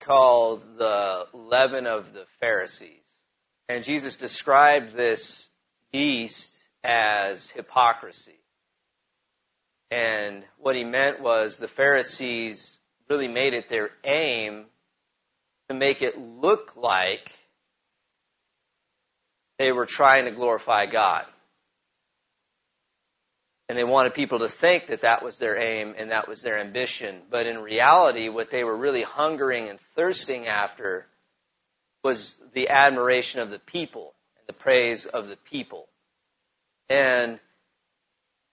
called the leaven of the Pharisees. And Jesus described this yeast as hypocrisy. And what he meant was the Pharisees really made it their aim to make it look like they were trying to glorify God. And they wanted people to think that that was their aim and that was their ambition. But in reality, what they were really hungering and thirsting after was the admiration of the people and the praise of the people. And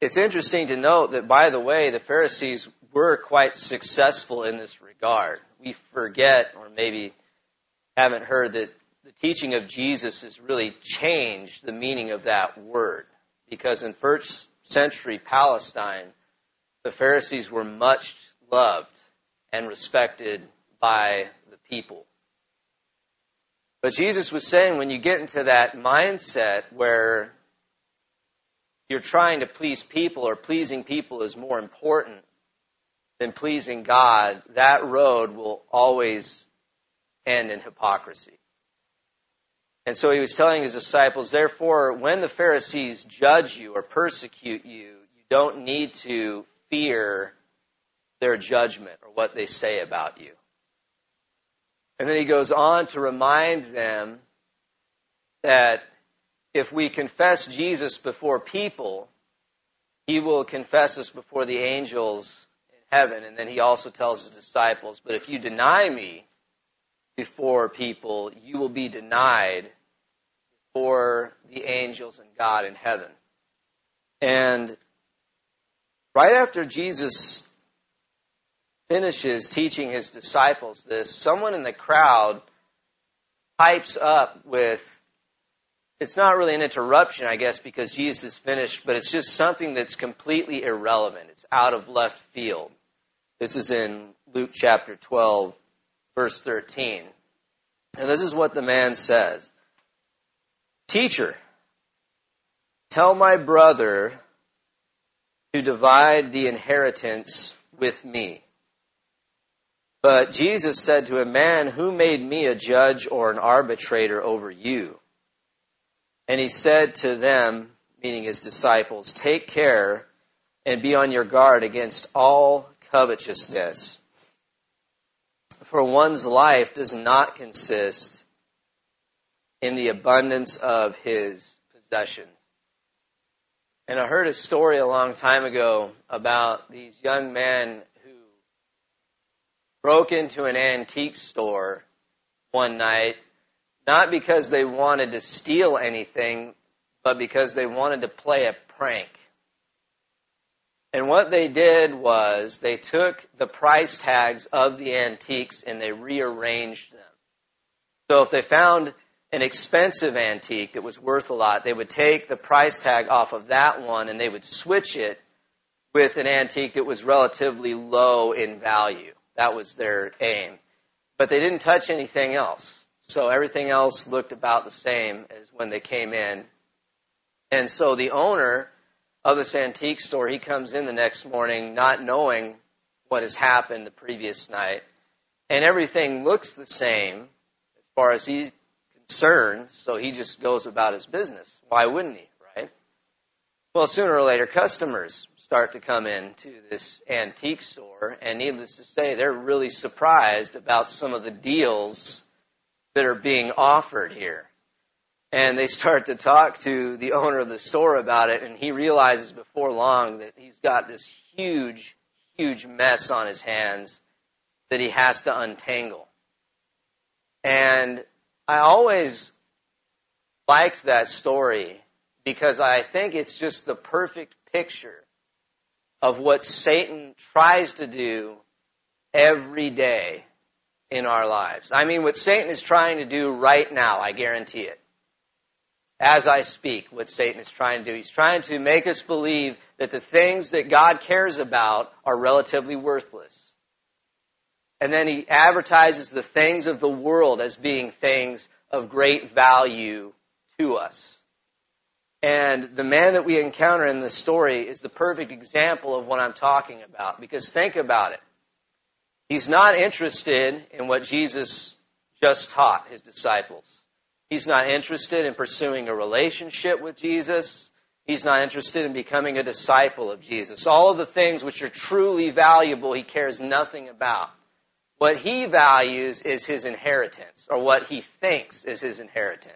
it's interesting to note that, by the way, the Pharisees were quite successful in this regard. We forget, or maybe haven't heard, that the teaching of Jesus has really changed the meaning of that word. Because in first century Palestine, the Pharisees were much loved and respected by the people. But Jesus was saying when you get into that mindset where you're trying to please people or pleasing people is more important than pleasing God, that road will always end in hypocrisy. And so he was telling his disciples, therefore, when the Pharisees judge you or persecute you, you don't need to fear their judgment or what they say about you. And then he goes on to remind them that if we confess Jesus before people, he will confess us before the angels in heaven. And then he also tells his disciples, but if you deny me before people, you will be denied for the angels and God in heaven. And right after Jesus finishes teaching his disciples this, someone in the crowd pipes up with, it's not really an interruption, I guess, because Jesus is finished, but it's just something that's completely irrelevant. It's out of left field. This is in Luke chapter 12, verse 13. And this is what the man says. Teacher, tell my brother to divide the inheritance with me. But Jesus said to a man, Who made me a judge or an arbitrator over you? And he said to them, meaning his disciples, Take care and be on your guard against all covetousness. For one's life does not consist in the abundance of his possessions. And I heard a story a long time ago about these young men who broke into an antique store one night, not because they wanted to steal anything, but because they wanted to play a prank. And what they did was they took the price tags of the antiques and they rearranged them. So if they found an expensive antique that was worth a lot, they would take the price tag off of that one and they would switch it with an antique that was relatively low in value. That was their aim. But they didn't touch anything else. So everything else looked about the same as when they came in. And so the owner of this antique store, he comes in the next morning not knowing what has happened the previous night. And everything looks the same as far as he concern, so he just goes about his business. Why wouldn't he, right? Well, sooner or later, customers start to come into this antique store, and needless to say, they're really surprised about some of the deals that are being offered here. And they start to talk to the owner of the store about it, and he realizes before long that he's got this huge, huge mess on his hands that he has to untangle. And I always liked that story because I think it's just the perfect picture of what Satan tries to do every day in our lives. I mean, what Satan is trying to do right now, I guarantee it. As I speak, what Satan is trying to do, he's trying to make us believe that the things that God cares about are relatively worthless. And then he advertises the things of the world as being things of great value to us. And the man that we encounter in this story is the perfect example of what I'm talking about. Because think about it. He's not interested in what Jesus just taught his disciples. He's not interested in pursuing a relationship with Jesus. He's not interested in becoming a disciple of Jesus. All of the things which are truly valuable, he cares nothing about. What he values is his inheritance, or what he thinks is his inheritance.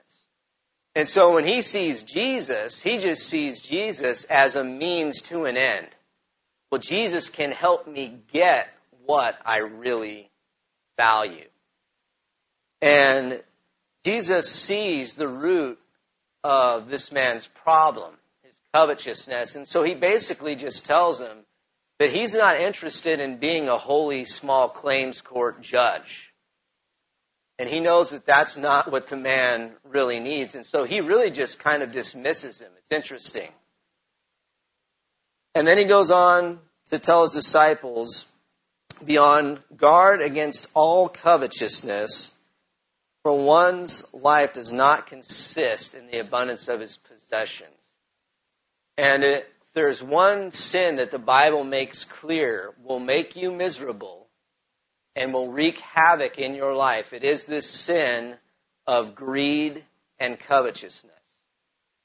And so when he sees Jesus, he just sees Jesus as a means to an end. Well, Jesus can help me get what I really value. And Jesus sees the root of this man's problem, his covetousness. And so he basically just tells him that he's not interested in being a holy small claims court judge. And he knows that that's not what the man really needs. And so he really just kind of dismisses him. It's interesting. And then he goes on to tell his disciples, be on guard against all covetousness for one's life does not consist in the abundance of his possessions. And there's one sin that the Bible makes clear will make you miserable and will wreak havoc in your life, it is this sin of greed and covetousness.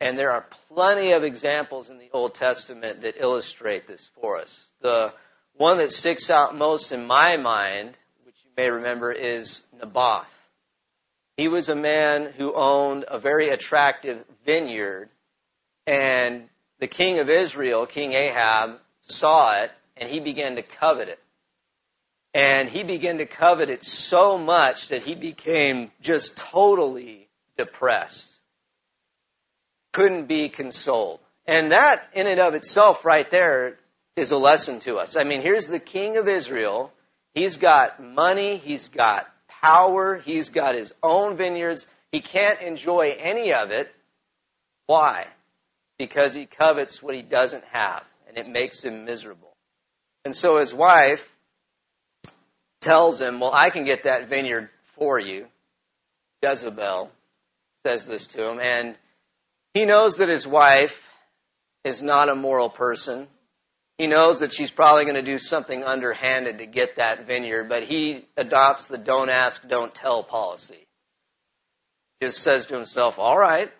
And there are plenty of examples in the Old Testament that illustrate this for us. The one that sticks out most in my mind, which you may remember, is Naboth. He was a man who owned a very attractive vineyard, and the king of Israel, King Ahab, saw it, and he began to covet it. And he began to covet it so much that he became just totally depressed. Couldn't be consoled. And that, in and of itself, right there, is a lesson to us. I mean, here's the king of Israel. He's got money, he's got power. He's got his own vineyards. He can't enjoy any of it. Why? Because he covets what he doesn't have, and it makes him miserable. And so his wife tells him, Well, I can get that vineyard for you. Jezebel says this to him, and he knows that his wife is not a moral person. He knows that she's probably going to do something underhanded to get that vineyard, but he adopts the don't ask, don't tell policy. Just says to himself, all right.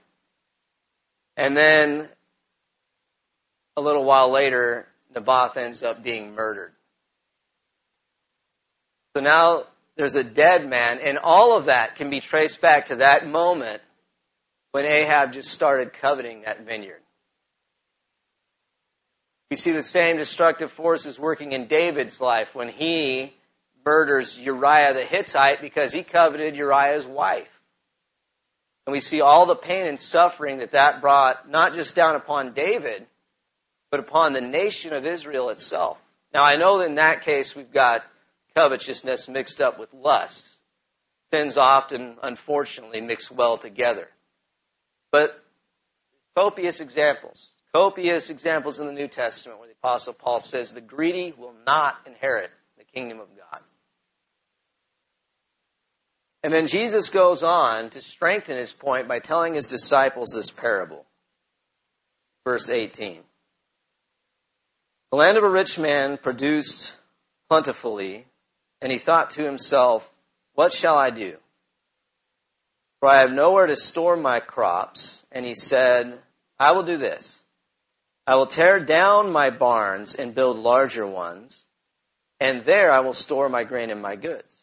And then a little while later, Naboth ends up being murdered. So now there's a dead man, and all of that can be traced back to that moment when Ahab just started coveting that vineyard. We see the same destructive forces working in David's life when he murders Uriah the Hittite because he coveted Uriah's wife. And we see all the pain and suffering that that brought not just down upon David, but upon the nation of Israel itself. Now I know in that case we've got covetousness mixed up with lust. Sins often, unfortunately, mix well together. But copious examples copious examples in the New Testament where the Apostle Paul says the greedy will not inherit the kingdom of God. And then Jesus goes on to strengthen his point by telling his disciples this parable. Verse 18. The land of a rich man produced plentifully, and he thought to himself, What shall I do? For I have nowhere to store my crops. And he said, I will do this. I will tear down my barns and build larger ones, and there I will store my grain and my goods.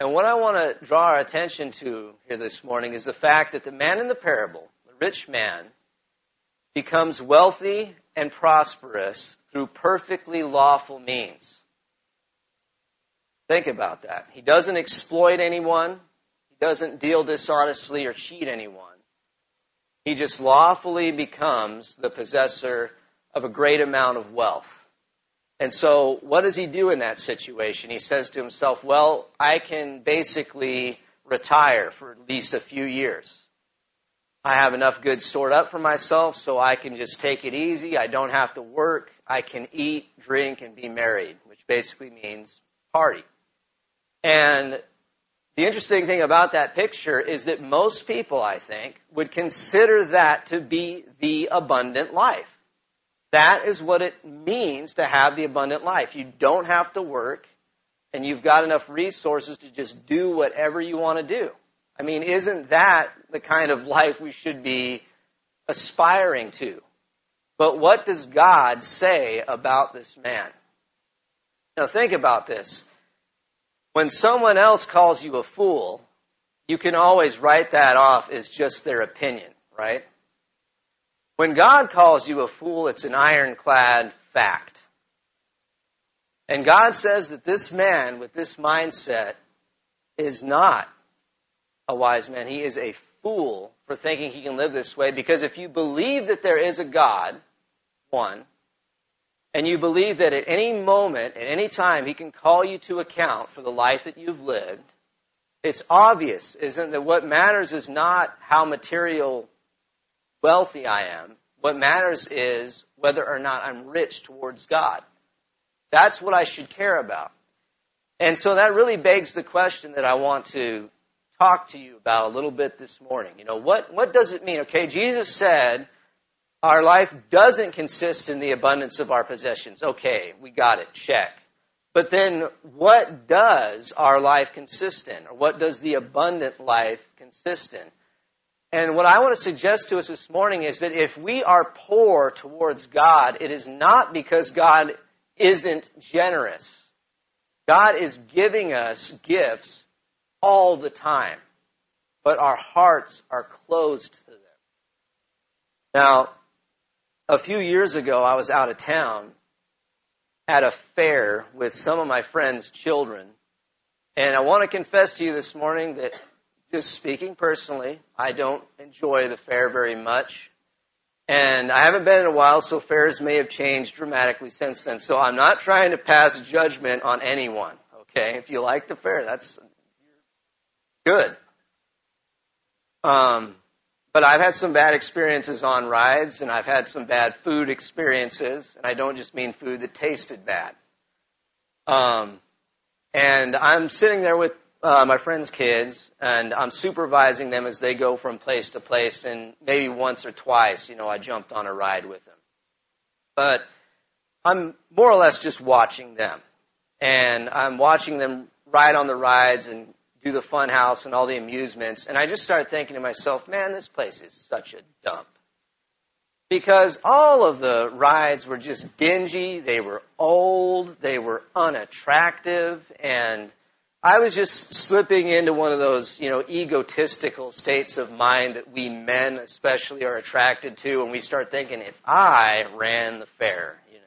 And what I want to draw our attention to here this morning is the fact that the man in the parable, the rich man, becomes wealthy and prosperous through perfectly lawful means. Think about that. He doesn't exploit anyone. He doesn't deal dishonestly or cheat anyone. He just lawfully becomes the possessor of a great amount of wealth. And so, what does he do in that situation? He says to himself, Well, I can basically retire for at least a few years. I have enough goods stored up for myself so I can just take it easy. I don't have to work. I can eat, drink, and be married, which basically means party. And the interesting thing about that picture is that most people, I think, would consider that to be the abundant life. That is what it means to have the abundant life. You don't have to work and you've got enough resources to just do whatever you want to do. I mean, isn't that the kind of life we should be aspiring to? But what does God say about this man? Now think about this. When someone else calls you a fool, you can always write that off as just their opinion, right? When God calls you a fool, it's an ironclad fact. And God says that this man with this mindset is not a wise man. He is a fool for thinking he can live this way because if you believe that there is a God, one, and you believe that at any moment, at any time, he can call you to account for the life that you've lived, it's obvious, isn't it, that what matters is not how material wealthy I am. What matters is whether or not I'm rich towards God. That's what I should care about. And so that really begs the question that I want to talk to you about a little bit this morning. You know, what, what does it mean? Okay, Jesus said our life doesn't consist in the abundance of our possessions. Okay, we got it. Check. But then what does our life consist in? Or what does the abundant life consist in? And what I want to suggest to us this morning is that if we are poor towards God, it is not because God isn't generous. God is giving us gifts all the time, but our hearts are closed to them. Now, a few years ago, I was out of town at a fair with some of my friends' children, and I want to confess to you this morning that just speaking personally, I don't enjoy the fair very much. And I haven't been in a while, so fairs may have changed dramatically since then. So I'm not trying to pass judgment on anyone. Okay, if you like the fair, that's good. Um, but I've had some bad experiences on rides, and I've had some bad food experiences, and I don't just mean food that tasted bad. Um, and I'm sitting there with uh, my friends' kids, and I'm supervising them as they go from place to place, and maybe once or twice, you know, I jumped on a ride with them. But I'm more or less just watching them. And I'm watching them ride on the rides and do the fun house and all the amusements. And I just started thinking to myself, man, this place is such a dump. Because all of the rides were just dingy, they were old, they were unattractive, and I was just slipping into one of those, you know, egotistical states of mind that we men especially are attracted to, and we start thinking, if I ran the fair, you know,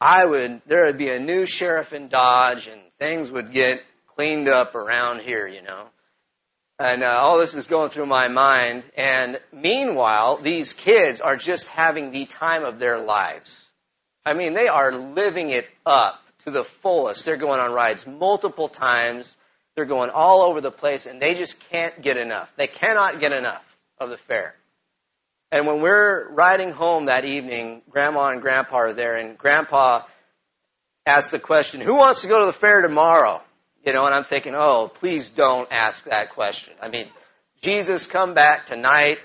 I would, there would be a new sheriff in Dodge, and things would get cleaned up around here, you know. And uh, all this is going through my mind. And meanwhile, these kids are just having the time of their lives. I mean, they are living it up to the fullest. They're going on rides multiple times. They're going all over the place, and they just can't get enough. They cannot get enough of the fair. And when we're riding home that evening, Grandma and Grandpa are there, and Grandpa asks the question, Who wants to go to the fair tomorrow? You know, and I'm thinking, oh, please don't ask that question. I mean, Jesus, come back tonight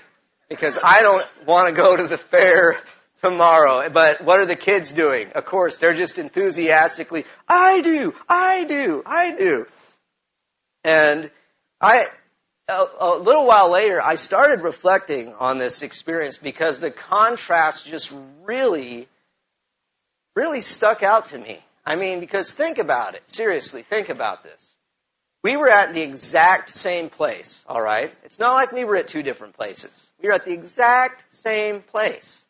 because I don't want to go to the fair tomorrow. But what are the kids doing? Of course, they're just enthusiastically, I do, I do, I do. And I, a, a little while later, I started reflecting on this experience because the contrast just really, really stuck out to me. I mean, because think about it. Seriously, think about this. We were at the exact same place, alright? It's not like we were at two different places. We were at the exact same place.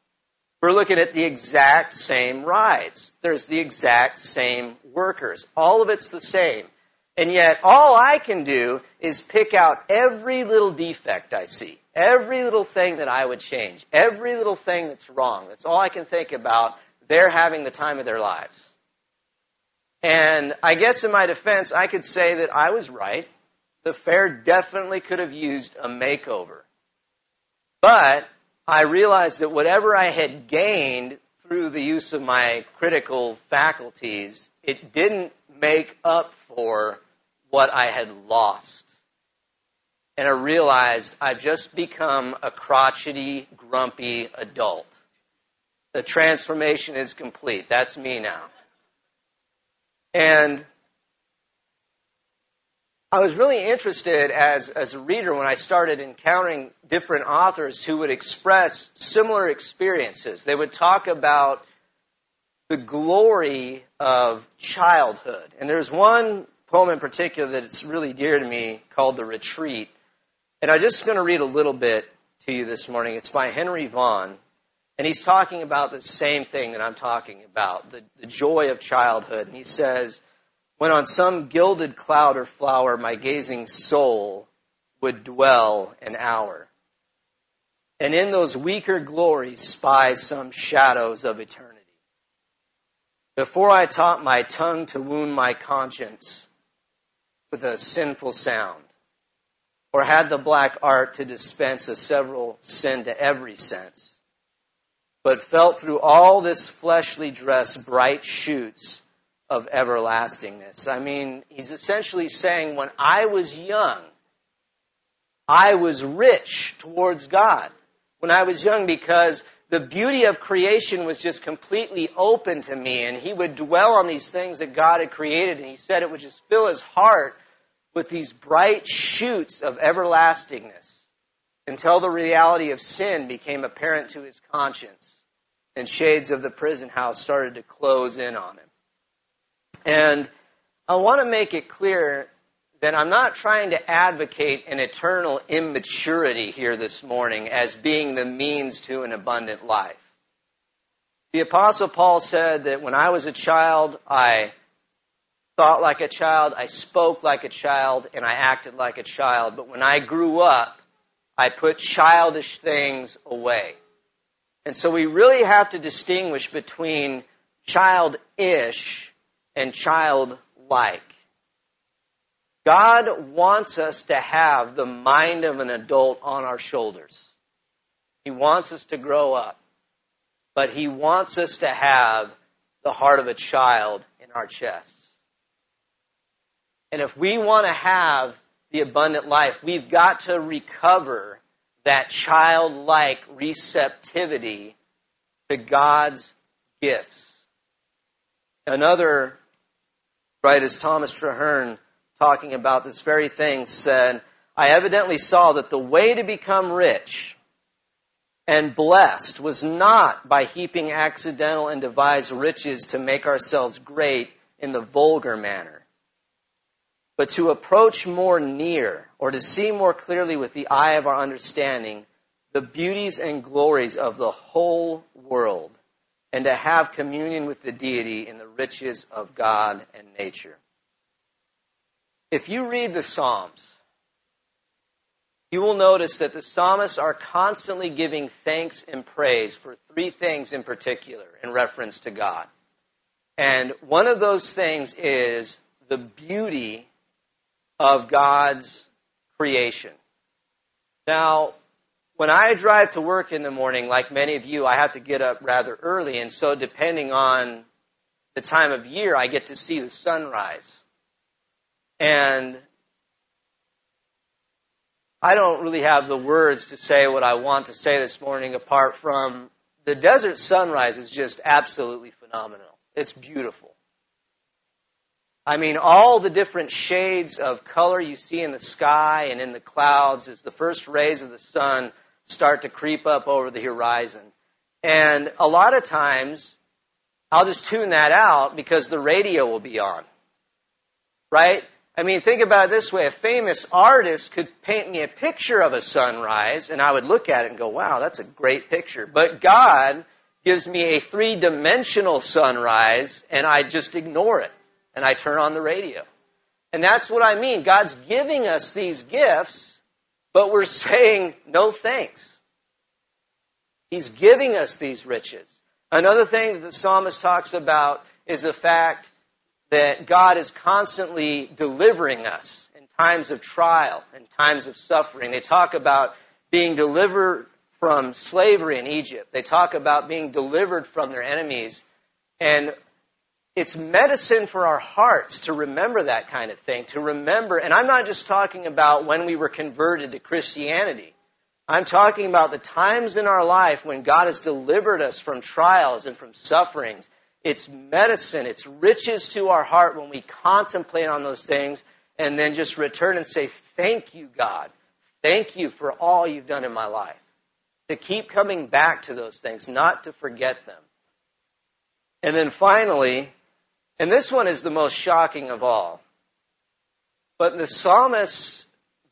We're looking at the exact same rides. There's the exact same workers. All of it's the same. And yet, all I can do is pick out every little defect I see. Every little thing that I would change. Every little thing that's wrong. That's all I can think about. They're having the time of their lives. And I guess in my defense, I could say that I was right. The fair definitely could have used a makeover. But I realized that whatever I had gained through the use of my critical faculties, it didn't make up for what I had lost. And I realized I've just become a crotchety, grumpy adult. The transformation is complete. That's me now. And I was really interested as, as a reader when I started encountering different authors who would express similar experiences. They would talk about the glory of childhood. And there's one poem in particular that's really dear to me called The Retreat. And I'm just going to read a little bit to you this morning. It's by Henry Vaughan. And he's talking about the same thing that I'm talking about, the, the joy of childhood. And he says, When on some gilded cloud or flower my gazing soul would dwell an hour, and in those weaker glories spy some shadows of eternity. Before I taught my tongue to wound my conscience with a sinful sound, or had the black art to dispense a several sin to every sense, but felt through all this fleshly dress bright shoots of everlastingness. I mean, he's essentially saying when I was young, I was rich towards God. When I was young because the beauty of creation was just completely open to me and he would dwell on these things that God had created and he said it would just fill his heart with these bright shoots of everlastingness until the reality of sin became apparent to his conscience and shades of the prison house started to close in on him. And I want to make it clear that I'm not trying to advocate an eternal immaturity here this morning as being the means to an abundant life. The apostle Paul said that when I was a child, I thought like a child, I spoke like a child, and I acted like a child. But when I grew up, I put childish things away. And so we really have to distinguish between childish and childlike. God wants us to have the mind of an adult on our shoulders. He wants us to grow up. But He wants us to have the heart of a child in our chests. And if we want to have the abundant life, we've got to recover that childlike receptivity to God's gifts. Another, right, as Thomas Traherne talking about this very thing said, I evidently saw that the way to become rich and blessed was not by heaping accidental and devised riches to make ourselves great in the vulgar manner, but to approach more near or to see more clearly with the eye of our understanding the beauties and glories of the whole world and to have communion with the deity in the riches of God and nature. If you read the Psalms, you will notice that the psalmists are constantly giving thanks and praise for three things in particular in reference to God. And one of those things is the beauty of God's creation. Now, when I drive to work in the morning, like many of you, I have to get up rather early, and so depending on the time of year, I get to see the sunrise. And I don't really have the words to say what I want to say this morning apart from the desert sunrise is just absolutely phenomenal. It's beautiful. I mean, all the different shades of color you see in the sky and in the clouds as the first rays of the sun start to creep up over the horizon. And a lot of times, I'll just tune that out because the radio will be on. Right? I mean, think about it this way. A famous artist could paint me a picture of a sunrise and I would look at it and go, wow, that's a great picture. But God gives me a three dimensional sunrise and I just ignore it and I turn on the radio. And that's what I mean. God's giving us these gifts, but we're saying no thanks. He's giving us these riches. Another thing that the psalmist talks about is the fact that God is constantly delivering us in times of trial and times of suffering. They talk about being delivered from slavery in Egypt. They talk about being delivered from their enemies. And it's medicine for our hearts to remember that kind of thing, to remember, and I'm not just talking about when we were converted to Christianity. I'm talking about the times in our life when God has delivered us from trials and from sufferings. It's medicine, it's riches to our heart when we contemplate on those things and then just return and say, Thank you, God. Thank you for all you've done in my life. To keep coming back to those things, not to forget them. And then finally, and this one is the most shocking of all, but the psalmist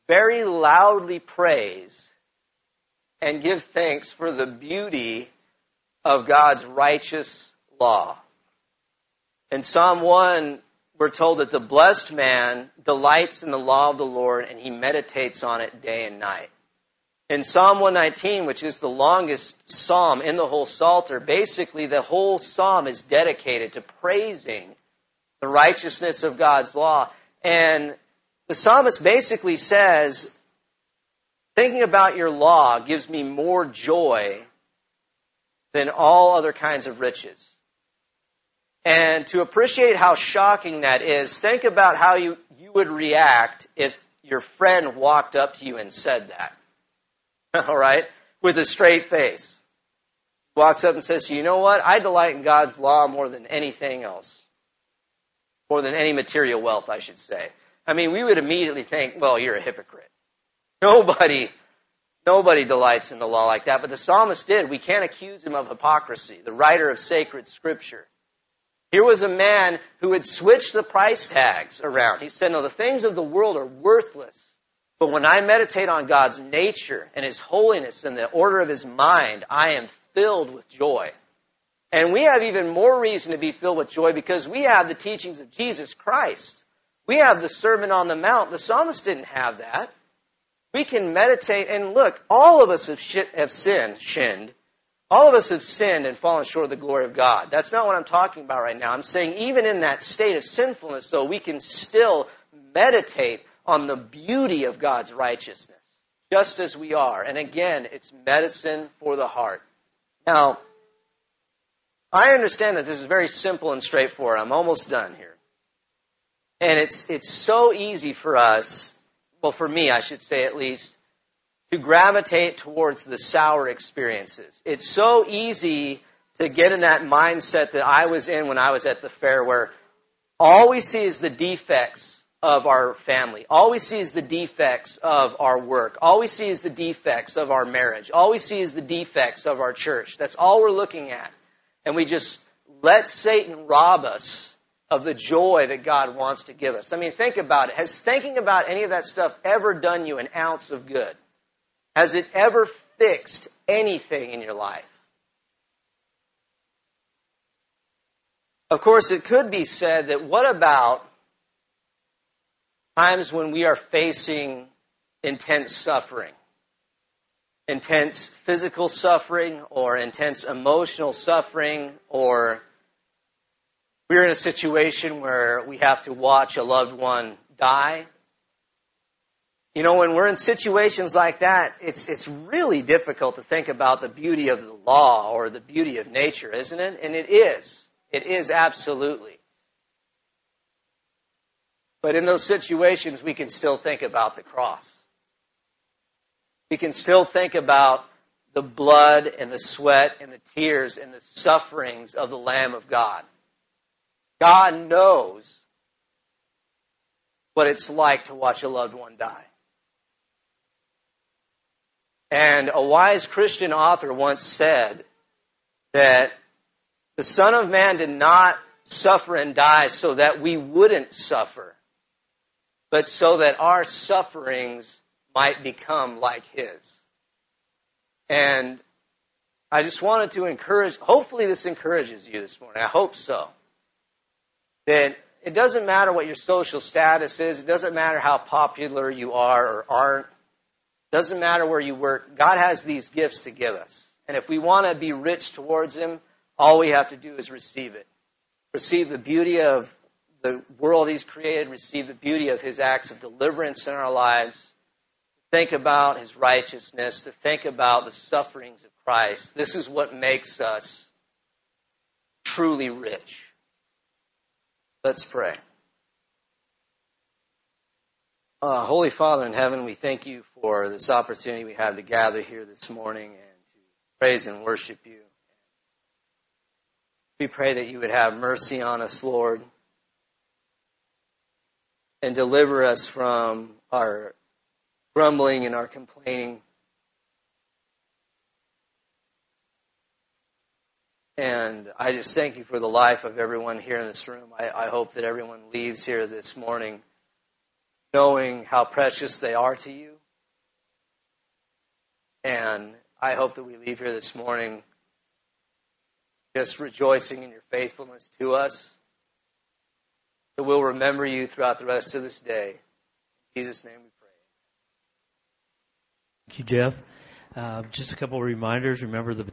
very loudly prays and give thanks for the beauty of God's righteous law. In Psalm 1, we're told that the blessed man delights in the law of the Lord and he meditates on it day and night. In Psalm 119, which is the longest psalm in the whole Psalter, basically the whole psalm is dedicated to praising the righteousness of God's law. And the psalmist basically says, thinking about your law gives me more joy than all other kinds of riches. And to appreciate how shocking that is, think about how you, you would react if your friend walked up to you and said that. All right? With a straight face. Walks up and says, you know what? I delight in God's law more than anything else. More than any material wealth, I should say. I mean, we would immediately think, well, you're a hypocrite. Nobody, nobody delights in the law like that, but the psalmist did. We can't accuse him of hypocrisy. The writer of sacred scripture. Here was a man who had switched the price tags around. He said, no, the things of the world are worthless. But when I meditate on God's nature and His holiness and the order of His mind, I am filled with joy. And we have even more reason to be filled with joy because we have the teachings of Jesus Christ. We have the Sermon on the Mount. The psalmist didn't have that. We can meditate and look, all of us have, have sinned, shinned, all of us have sinned and fallen short of the glory of God. That's not what I'm talking about right now. I'm saying even in that state of sinfulness, though, we can still meditate on the beauty of God's righteousness, just as we are. And again, it's medicine for the heart. Now, I understand that this is very simple and straightforward. I'm almost done here. And it's, it's so easy for us, well, for me, I should say at least, to gravitate towards the sour experiences. It's so easy to get in that mindset that I was in when I was at the fair where all we see is the defects of our family. All we see is the defects of our work. All we see is the defects of our marriage. All we see is the defects of our church. That's all we're looking at. And we just let Satan rob us of the joy that God wants to give us. I mean, think about it. Has thinking about any of that stuff ever done you an ounce of good? Has it ever fixed anything in your life? Of course, it could be said that what about times when we are facing intense suffering? Intense physical suffering or intense emotional suffering or we're in a situation where we have to watch a loved one die you know, when we're in situations like that, it's, it's really difficult to think about the beauty of the law or the beauty of nature, isn't it? And it is. It is absolutely. But in those situations, we can still think about the cross. We can still think about the blood and the sweat and the tears and the sufferings of the Lamb of God. God knows what it's like to watch a loved one die. And a wise Christian author once said that the Son of Man did not suffer and die so that we wouldn't suffer, but so that our sufferings might become like His. And I just wanted to encourage, hopefully this encourages you this morning. I hope so. That it doesn't matter what your social status is. It doesn't matter how popular you are or aren't. It Doesn't matter where you work. God has these gifts to give us. And if we want to be rich towards Him, all we have to do is receive it. Receive the beauty of the world He's created, receive the beauty of His acts of deliverance in our lives, think about His righteousness, to think about the sufferings of Christ. This is what makes us truly rich. Let's pray. Uh, Holy Father in heaven, we thank you for this opportunity we have to gather here this morning and to praise and worship you. We pray that you would have mercy on us, Lord, and deliver us from our grumbling and our complaining. And I just thank you for the life of everyone here in this room. I, I hope that everyone leaves here this morning knowing how precious they are to you. And I hope that we leave here this morning just rejoicing in your faithfulness to us. That we'll remember you throughout the rest of this day. In Jesus' name we pray. Thank you, Jeff. Uh, just a couple of reminders. Remember the